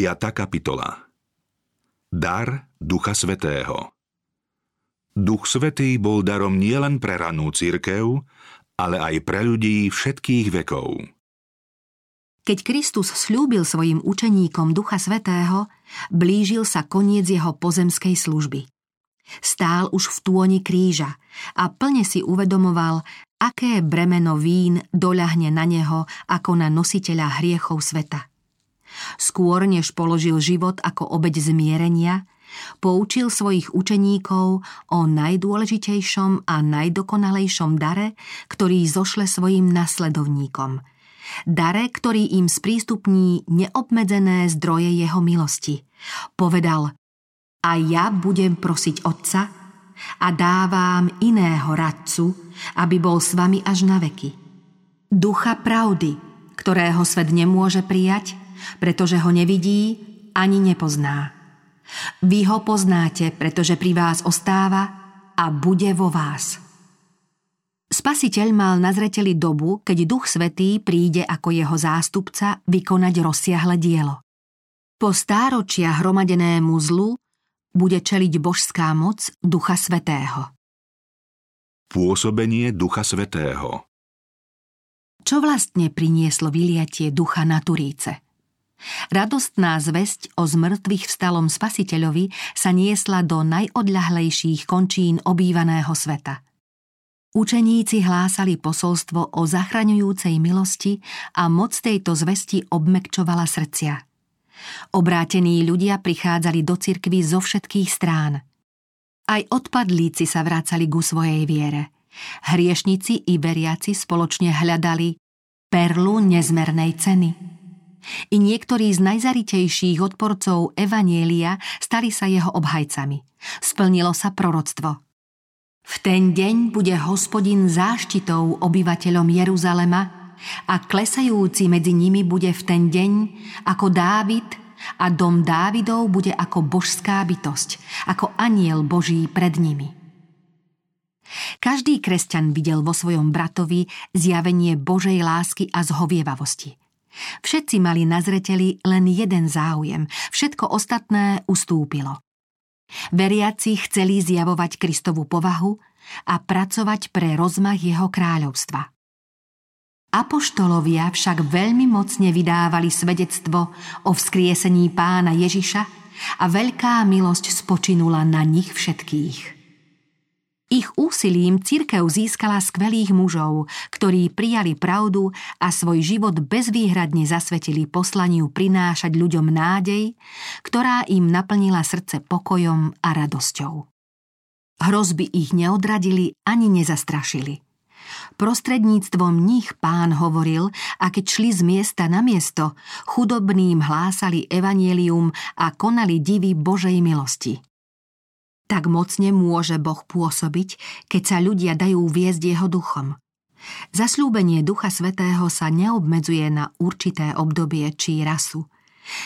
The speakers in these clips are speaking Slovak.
5. kapitola Dar Ducha Svetého Duch Svetý bol darom nielen pre ranú církev, ale aj pre ľudí všetkých vekov. Keď Kristus slúbil svojim učeníkom Ducha Svetého, blížil sa koniec jeho pozemskej služby. Stál už v tôni kríža a plne si uvedomoval, aké bremeno vín doľahne na neho ako na nositeľa hriechov sveta. Skôr než položil život ako obeď zmierenia, poučil svojich učeníkov o najdôležitejšom a najdokonalejšom dare, ktorý zošle svojim nasledovníkom. Dare, ktorý im sprístupní neobmedzené zdroje jeho milosti. Povedal, a ja budem prosiť Otca a dávam iného radcu, aby bol s vami až na veky. Ducha pravdy, ktorého svet nemôže prijať, pretože ho nevidí ani nepozná. Vy ho poznáte, pretože pri vás ostáva a bude vo vás. Spasiteľ mal na zreteli dobu, keď Duch Svetý príde ako jeho zástupca vykonať rozsiahle dielo. Po stáročia hromadenému zlu bude čeliť božská moc Ducha Svetého. Pôsobenie Ducha Svetého Čo vlastne prinieslo vyliatie ducha na Turíce? Radostná zväzť o zmrtvých vstalom spasiteľovi sa niesla do najodľahlejších končín obývaného sveta. Učeníci hlásali posolstvo o zachraňujúcej milosti a moc tejto zvesti obmekčovala srdcia. Obrátení ľudia prichádzali do cirkvy zo všetkých strán. Aj odpadlíci sa vracali ku svojej viere. Hriešnici i veriaci spoločne hľadali perlu nezmernej ceny. I niektorí z najzaritejších odporcov Evanielia stali sa jeho obhajcami. Splnilo sa proroctvo. V ten deň bude hospodin záštitou obyvateľom Jeruzalema a klesajúci medzi nimi bude v ten deň ako Dávid a dom Dávidov bude ako božská bytosť, ako aniel Boží pred nimi. Každý kresťan videl vo svojom bratovi zjavenie Božej lásky a zhovievavosti. Všetci mali na zreteli len jeden záujem, všetko ostatné ustúpilo. Veriaci chceli zjavovať Kristovu povahu a pracovať pre rozmach jeho kráľovstva. Apoštolovia však veľmi mocne vydávali svedectvo o vzkriesení pána Ježiša a veľká milosť spočinula na nich všetkých. Ich úsilím cirkev získala skvelých mužov, ktorí prijali pravdu a svoj život bezvýhradne zasvetili poslaniu prinášať ľuďom nádej, ktorá im naplnila srdce pokojom a radosťou. Hrozby ich neodradili ani nezastrašili. Prostredníctvom nich pán hovoril a keď šli z miesta na miesto, chudobným hlásali evanielium a konali divy Božej milosti. Tak mocne môže Boh pôsobiť, keď sa ľudia dajú viesť jeho duchom. Zasľúbenie Ducha Svetého sa neobmedzuje na určité obdobie či rasu.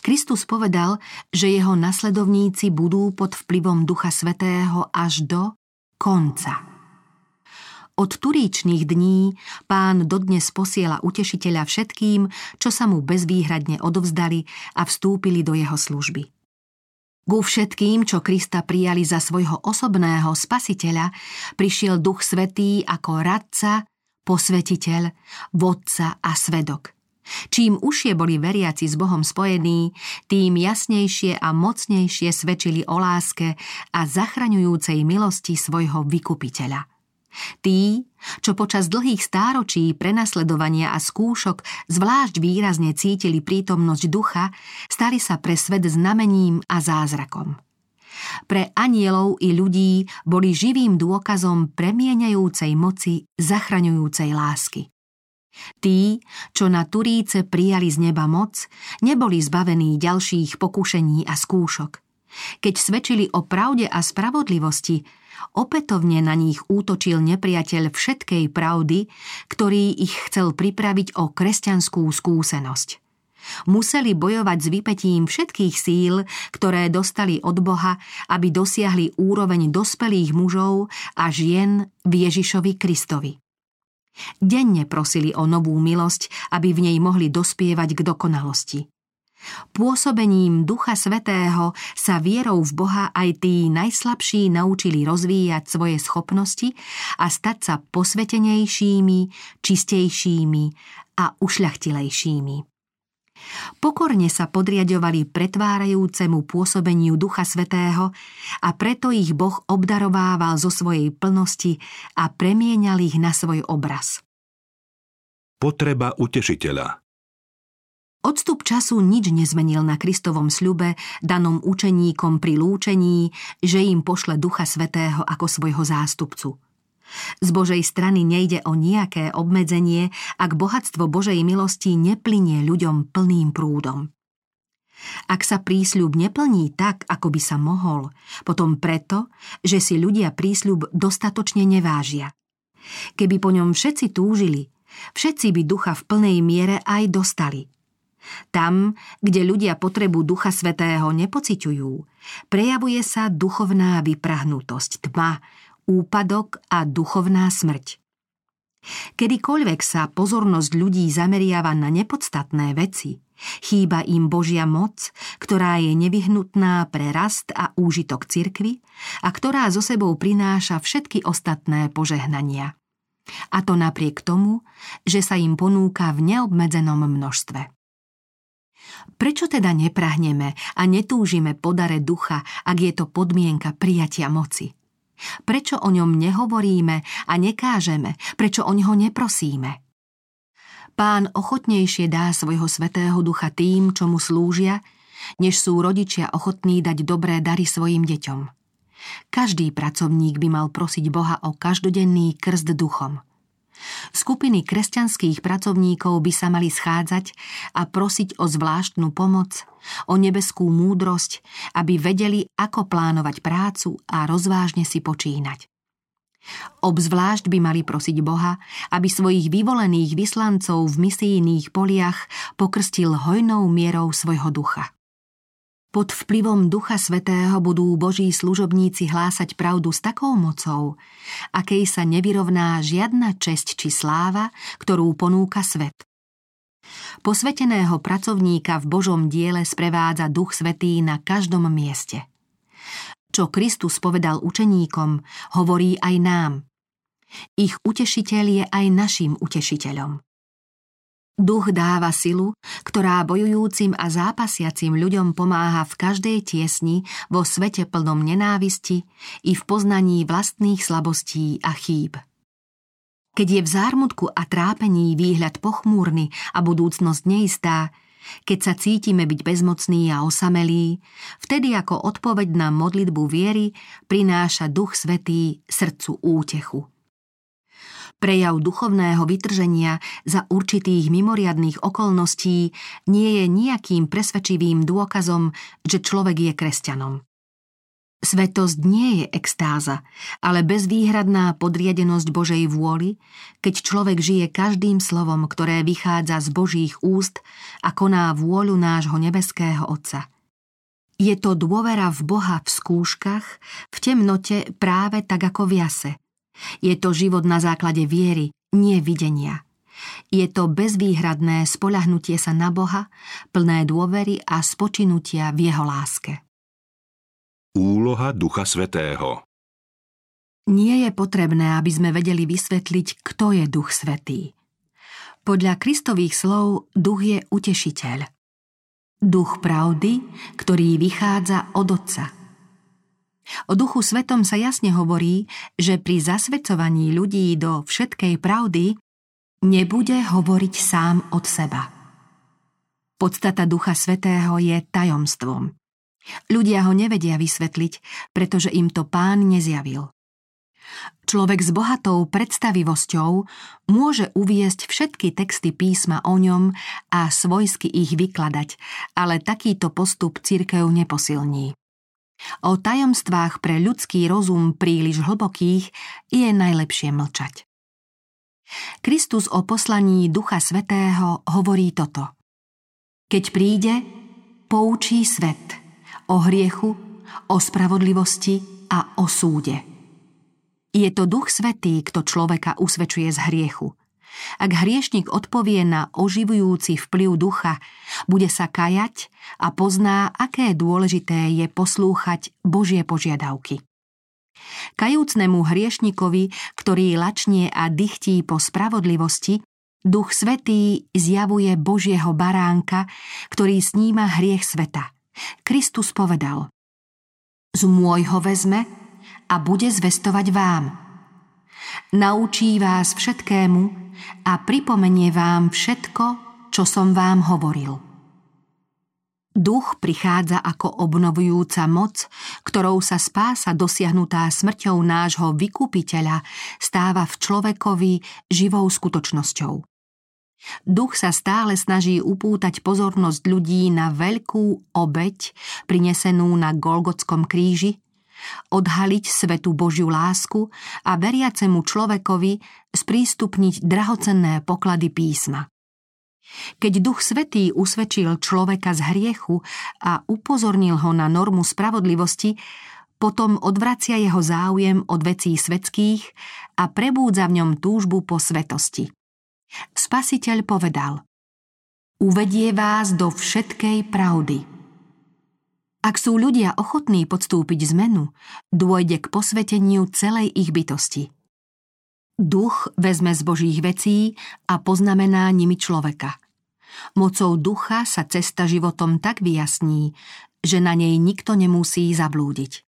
Kristus povedal, že jeho nasledovníci budú pod vplyvom Ducha Svetého až do konca. Od turíčných dní pán dodnes posiela utešiteľa všetkým, čo sa mu bezvýhradne odovzdali a vstúpili do jeho služby. Ku všetkým, čo Krista prijali za svojho osobného spasiteľa, prišiel Duch Svetý ako radca, posvetiteľ, vodca a svedok. Čím užšie boli veriaci s Bohom spojení, tým jasnejšie a mocnejšie svedčili o láske a zachraňujúcej milosti svojho vykupiteľa. Tí, čo počas dlhých stáročí prenasledovania a skúšok zvlášť výrazne cítili prítomnosť ducha, stali sa pre svet znamením a zázrakom. Pre anielov i ľudí boli živým dôkazom premieňajúcej moci zachraňujúcej lásky. Tí, čo na Turíce prijali z neba moc, neboli zbavení ďalších pokušení a skúšok. Keď svedčili o pravde a spravodlivosti, Opätovne na nich útočil nepriateľ všetkej pravdy, ktorý ich chcel pripraviť o kresťanskú skúsenosť. Museli bojovať s vypetím všetkých síl, ktoré dostali od Boha, aby dosiahli úroveň dospelých mužov a žien v Ježišovi Kristovi. Denne prosili o novú milosť, aby v nej mohli dospievať k dokonalosti. Pôsobením Ducha Svetého sa vierou v Boha aj tí najslabší naučili rozvíjať svoje schopnosti a stať sa posvetenejšími, čistejšími a ušľachtilejšími. Pokorne sa podriadovali pretvárajúcemu pôsobeniu Ducha Svetého a preto ich Boh obdarovával zo svojej plnosti a premienal ich na svoj obraz. Potreba utešiteľa Odstup času nič nezmenil na Kristovom sľube, danom učeníkom pri lúčení, že im pošle Ducha Svetého ako svojho zástupcu. Z Božej strany nejde o nejaké obmedzenie, ak bohatstvo Božej milosti neplynie ľuďom plným prúdom. Ak sa prísľub neplní tak, ako by sa mohol, potom preto, že si ľudia prísľub dostatočne nevážia. Keby po ňom všetci túžili, všetci by ducha v plnej miere aj dostali – tam, kde ľudia potrebu Ducha Svetého nepociťujú, prejavuje sa duchovná vyprahnutosť, tma, úpadok a duchovná smrť. Kedykoľvek sa pozornosť ľudí zameriava na nepodstatné veci, chýba im Božia moc, ktorá je nevyhnutná pre rast a úžitok cirkvy a ktorá so sebou prináša všetky ostatné požehnania. A to napriek tomu, že sa im ponúka v neobmedzenom množstve. Prečo teda neprahneme a netúžime po dare ducha, ak je to podmienka prijatia moci? Prečo o ňom nehovoríme a nekážeme? Prečo o neho neprosíme? Pán ochotnejšie dá svojho svetého ducha tým, čo mu slúžia, než sú rodičia ochotní dať dobré dary svojim deťom. Každý pracovník by mal prosiť Boha o každodenný krst duchom – Skupiny kresťanských pracovníkov by sa mali schádzať a prosiť o zvláštnu pomoc, o nebeskú múdrosť, aby vedeli, ako plánovať prácu a rozvážne si počínať. Obzvlášť by mali prosiť Boha, aby svojich vyvolených vyslancov v misijných poliach pokrstil hojnou mierou svojho ducha. Pod vplyvom Ducha Svetého budú Boží služobníci hlásať pravdu s takou mocou, akej sa nevyrovná žiadna česť či sláva, ktorú ponúka svet. Posveteného pracovníka v Božom diele sprevádza Duch Svetý na každom mieste. Čo Kristus povedal učeníkom, hovorí aj nám. Ich utešiteľ je aj našim utešiteľom. Duch dáva silu, ktorá bojujúcim a zápasiacim ľuďom pomáha v každej tiesni, vo svete plnom nenávisti i v poznaní vlastných slabostí a chýb. Keď je v zármutku a trápení výhľad pochmúrny a budúcnosť neistá, keď sa cítime byť bezmocní a osamelí, vtedy ako odpoveď na modlitbu viery prináša Duch Svetý srdcu útechu. Prejav duchovného vytrženia za určitých mimoriadných okolností nie je nejakým presvedčivým dôkazom, že človek je kresťanom. Svetosť nie je extáza, ale bezvýhradná podriadenosť Božej vôli, keď človek žije každým slovom, ktoré vychádza z Božích úst a koná vôľu nášho nebeského Otca. Je to dôvera v Boha v skúškach, v temnote práve tak ako v jase – je to život na základe viery, nie videnia. Je to bezvýhradné spolahnutie sa na Boha, plné dôvery a spočinutia v Jeho láske. Úloha Ducha Svetého Nie je potrebné, aby sme vedeli vysvetliť, kto je Duch Svetý. Podľa Kristových slov duch je utešiteľ. Duch pravdy, ktorý vychádza od Otca – O Duchu Svetom sa jasne hovorí, že pri zasvedcovaní ľudí do všetkej pravdy nebude hovoriť sám od seba. Podstata Ducha Svetého je tajomstvom. Ľudia ho nevedia vysvetliť, pretože im to pán nezjavil. Človek s bohatou predstavivosťou môže uviesť všetky texty písma o ňom a svojsky ich vykladať, ale takýto postup církev neposilní. O tajomstvách pre ľudský rozum príliš hlbokých je najlepšie mlčať. Kristus o poslaní Ducha Svetého hovorí toto. Keď príde, poučí svet o hriechu, o spravodlivosti a o súde. Je to Duch Svetý, kto človeka usvedčuje z hriechu – ak hriešnik odpovie na oživujúci vplyv ducha, Bude sa kajať a pozná, aké dôležité je poslúchať Božie požiadavky. Kajúcnemu hriešnikovi, ktorý lačnie a dychtí po spravodlivosti, Duch Svetý zjavuje Božieho baránka, ktorý sníma hriech sveta. Kristus povedal Z môjho vezme a bude zvestovať vám. Naučí vás všetkému a pripomenie vám všetko, čo som vám hovoril. Duch prichádza ako obnovujúca moc, ktorou sa spása dosiahnutá smrťou nášho vykupiteľa stáva v človekovi živou skutočnosťou. Duch sa stále snaží upútať pozornosť ľudí na veľkú obeď, prinesenú na Golgotskom kríži, odhaliť svetu Božiu lásku a veriacemu človekovi sprístupniť drahocenné poklady písma. Keď Duch Svetý usvedčil človeka z hriechu a upozornil ho na normu spravodlivosti, potom odvracia jeho záujem od vecí svetských a prebúdza v ňom túžbu po svetosti. Spasiteľ povedal Uvedie vás do všetkej pravdy. Ak sú ľudia ochotní podstúpiť zmenu, dôjde k posveteniu celej ich bytosti. Duch vezme z Božích vecí a poznamená nimi človeka. Mocou ducha sa cesta životom tak vyjasní, že na nej nikto nemusí zablúdiť.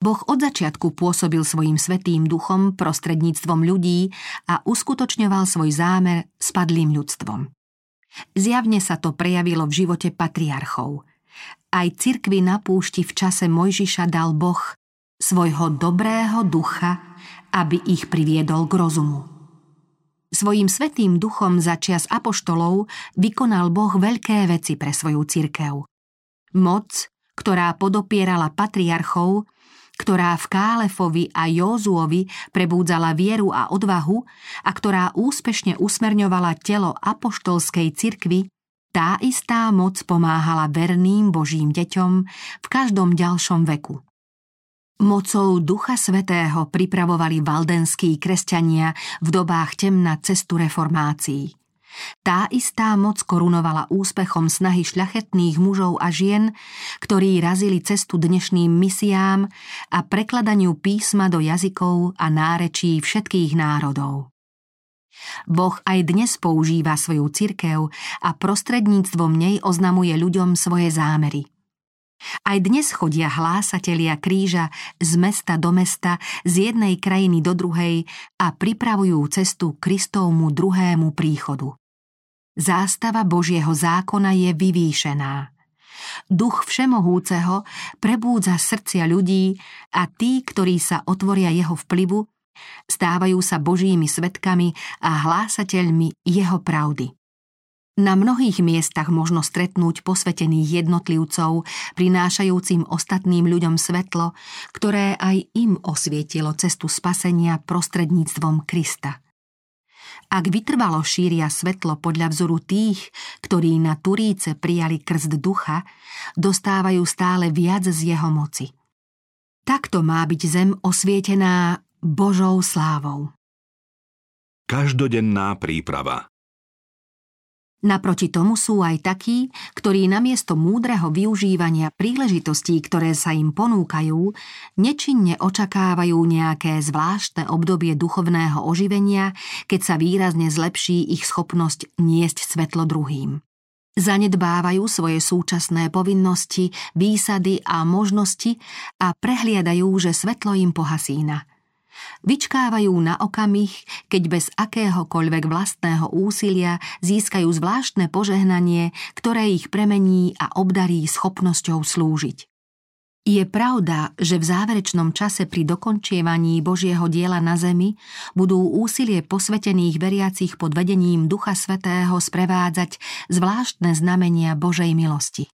Boh od začiatku pôsobil svojim svetým duchom prostredníctvom ľudí a uskutočňoval svoj zámer spadlým ľudstvom. Zjavne sa to prejavilo v živote patriarchov. Aj cirkvi na púšti v čase Mojžiša dal Boh svojho dobrého ducha aby ich priviedol k rozumu. Svojím svetým duchom za čias apoštolov vykonal Boh veľké veci pre svoju cirkev. Moc, ktorá podopierala patriarchov, ktorá v Kálefovi a Józuovi prebúdzala vieru a odvahu a ktorá úspešne usmerňovala telo apoštolskej cirkvy, tá istá moc pomáhala verným Božím deťom v každom ďalšom veku. Mocou Ducha Svetého pripravovali valdenskí kresťania v dobách temna cestu reformácií. Tá istá moc korunovala úspechom snahy šľachetných mužov a žien, ktorí razili cestu dnešným misiám a prekladaniu písma do jazykov a nárečí všetkých národov. Boh aj dnes používa svoju cirkev a prostredníctvom nej oznamuje ľuďom svoje zámery. Aj dnes chodia hlásatelia kríža z mesta do mesta, z jednej krajiny do druhej a pripravujú cestu Kristovmu druhému príchodu. Zástava Božieho zákona je vyvýšená. Duch Všemohúceho prebúdza srdcia ľudí a tí, ktorí sa otvoria jeho vplyvu, stávajú sa Božími svetkami a hlásateľmi jeho pravdy. Na mnohých miestach možno stretnúť posvetených jednotlivcov, prinášajúcim ostatným ľuďom svetlo, ktoré aj im osvietilo cestu spasenia prostredníctvom Krista. Ak vytrvalo šíria svetlo podľa vzoru tých, ktorí na Turíce prijali krst ducha, dostávajú stále viac z jeho moci. Takto má byť zem osvietená Božou slávou. Každodenná príprava Naproti tomu sú aj takí, ktorí namiesto múdreho využívania príležitostí, ktoré sa im ponúkajú, nečinne očakávajú nejaké zvláštne obdobie duchovného oživenia, keď sa výrazne zlepší ich schopnosť niesť svetlo druhým. Zanedbávajú svoje súčasné povinnosti, výsady a možnosti a prehliadajú, že svetlo im pohasína – Vyčkávajú na okamih, keď bez akéhokoľvek vlastného úsilia získajú zvláštne požehnanie, ktoré ich premení a obdarí schopnosťou slúžiť. Je pravda, že v záverečnom čase pri dokončievaní Božieho diela na zemi budú úsilie posvetených veriacich pod vedením Ducha Svetého sprevádzať zvláštne znamenia Božej milosti.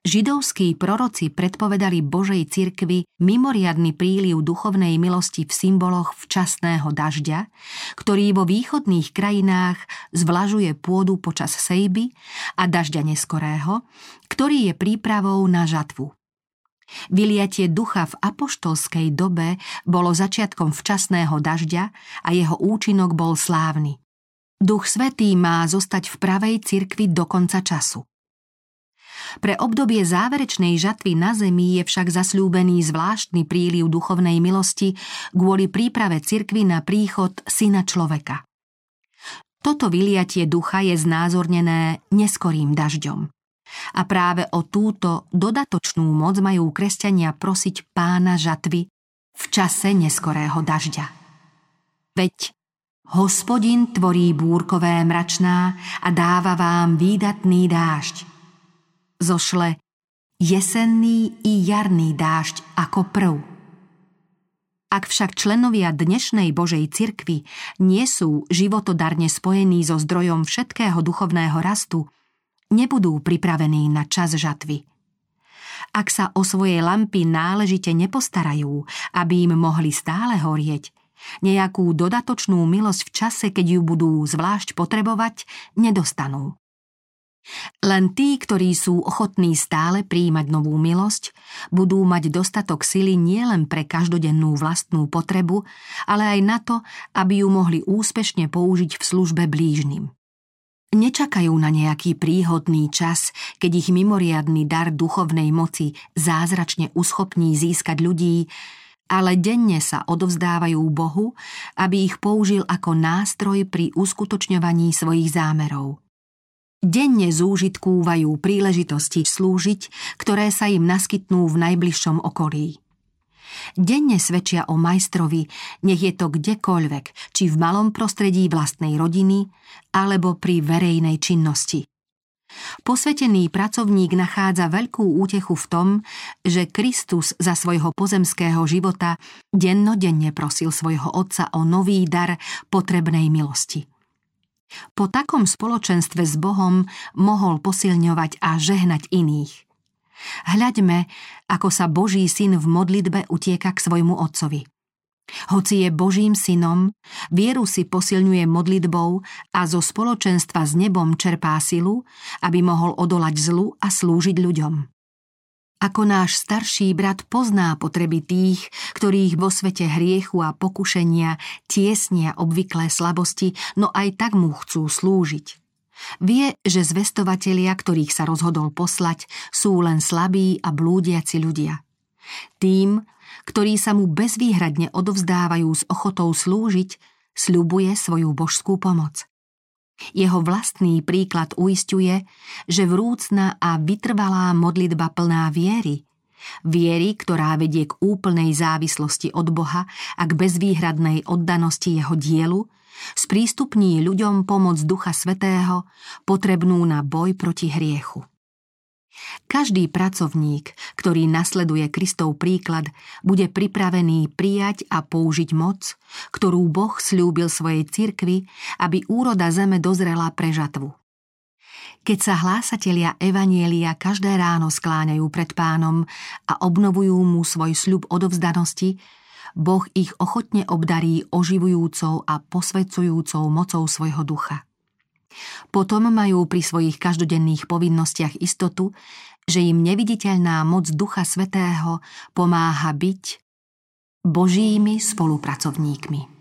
Židovskí proroci predpovedali Božej cirkvi mimoriadny príliv duchovnej milosti v symboloch včasného dažďa, ktorý vo východných krajinách zvlažuje pôdu počas sejby a dažďa neskorého, ktorý je prípravou na žatvu. Vyliatie ducha v apoštolskej dobe bolo začiatkom včasného dažďa a jeho účinok bol slávny. Duch Svetý má zostať v pravej cirkvi do konca času. Pre obdobie záverečnej žatvy na zemi je však zasľúbený zvláštny príliv duchovnej milosti kvôli príprave cirkvy na príchod syna človeka. Toto vyliatie ducha je znázornené neskorým dažďom. A práve o túto dodatočnú moc majú kresťania prosiť pána žatvy v čase neskorého dažďa. Veď Hospodin tvorí búrkové mračná a dáva vám výdatný dážď zošle jesenný i jarný dážď ako prv. Ak však členovia dnešnej Božej cirkvi nie sú životodarne spojení so zdrojom všetkého duchovného rastu, nebudú pripravení na čas žatvy. Ak sa o svoje lampy náležite nepostarajú, aby im mohli stále horieť, nejakú dodatočnú milosť v čase, keď ju budú zvlášť potrebovať, nedostanú. Len tí, ktorí sú ochotní stále príjmať novú milosť, budú mať dostatok sily nielen pre každodennú vlastnú potrebu, ale aj na to, aby ju mohli úspešne použiť v službe blížnym. Nečakajú na nejaký príhodný čas, keď ich mimoriadný dar duchovnej moci zázračne uschopní získať ľudí, ale denne sa odovzdávajú Bohu, aby ich použil ako nástroj pri uskutočňovaní svojich zámerov. Denne zúžitkúvajú príležitosti slúžiť, ktoré sa im naskytnú v najbližšom okolí. Denne svedčia o majstrovi, nech je to kdekoľvek, či v malom prostredí vlastnej rodiny, alebo pri verejnej činnosti. Posvetený pracovník nachádza veľkú útechu v tom, že Kristus za svojho pozemského života dennodenne prosil svojho otca o nový dar potrebnej milosti. Po takom spoločenstve s Bohom mohol posilňovať a žehnať iných. Hľaďme, ako sa Boží syn v modlitbe utieka k svojmu otcovi. Hoci je Božím synom, vieru si posilňuje modlitbou a zo spoločenstva s nebom čerpá silu, aby mohol odolať zlu a slúžiť ľuďom. Ako náš starší brat pozná potreby tých, ktorých vo svete hriechu a pokušenia tiesnia obvyklé slabosti, no aj tak mu chcú slúžiť. Vie, že zvestovatelia, ktorých sa rozhodol poslať, sú len slabí a blúdiaci ľudia. Tým, ktorí sa mu bezvýhradne odovzdávajú s ochotou slúžiť, sľubuje svoju božskú pomoc. Jeho vlastný príklad uistuje, že vrúcna a vytrvalá modlitba plná viery, viery, ktorá vedie k úplnej závislosti od Boha a k bezvýhradnej oddanosti jeho dielu, sprístupní ľuďom pomoc Ducha Svetého, potrebnú na boj proti hriechu. Každý pracovník, ktorý nasleduje Kristov príklad, bude pripravený prijať a použiť moc, ktorú Boh slúbil svojej cirkvi, aby úroda zeme dozrela pre žatvu. Keď sa hlásatelia Evanielia každé ráno skláňajú pred pánom a obnovujú mu svoj sľub odovzdanosti, Boh ich ochotne obdarí oživujúcou a posvedcujúcou mocou svojho ducha. Potom majú pri svojich každodenných povinnostiach istotu, že im neviditeľná moc Ducha Svetého pomáha byť Božími spolupracovníkmi.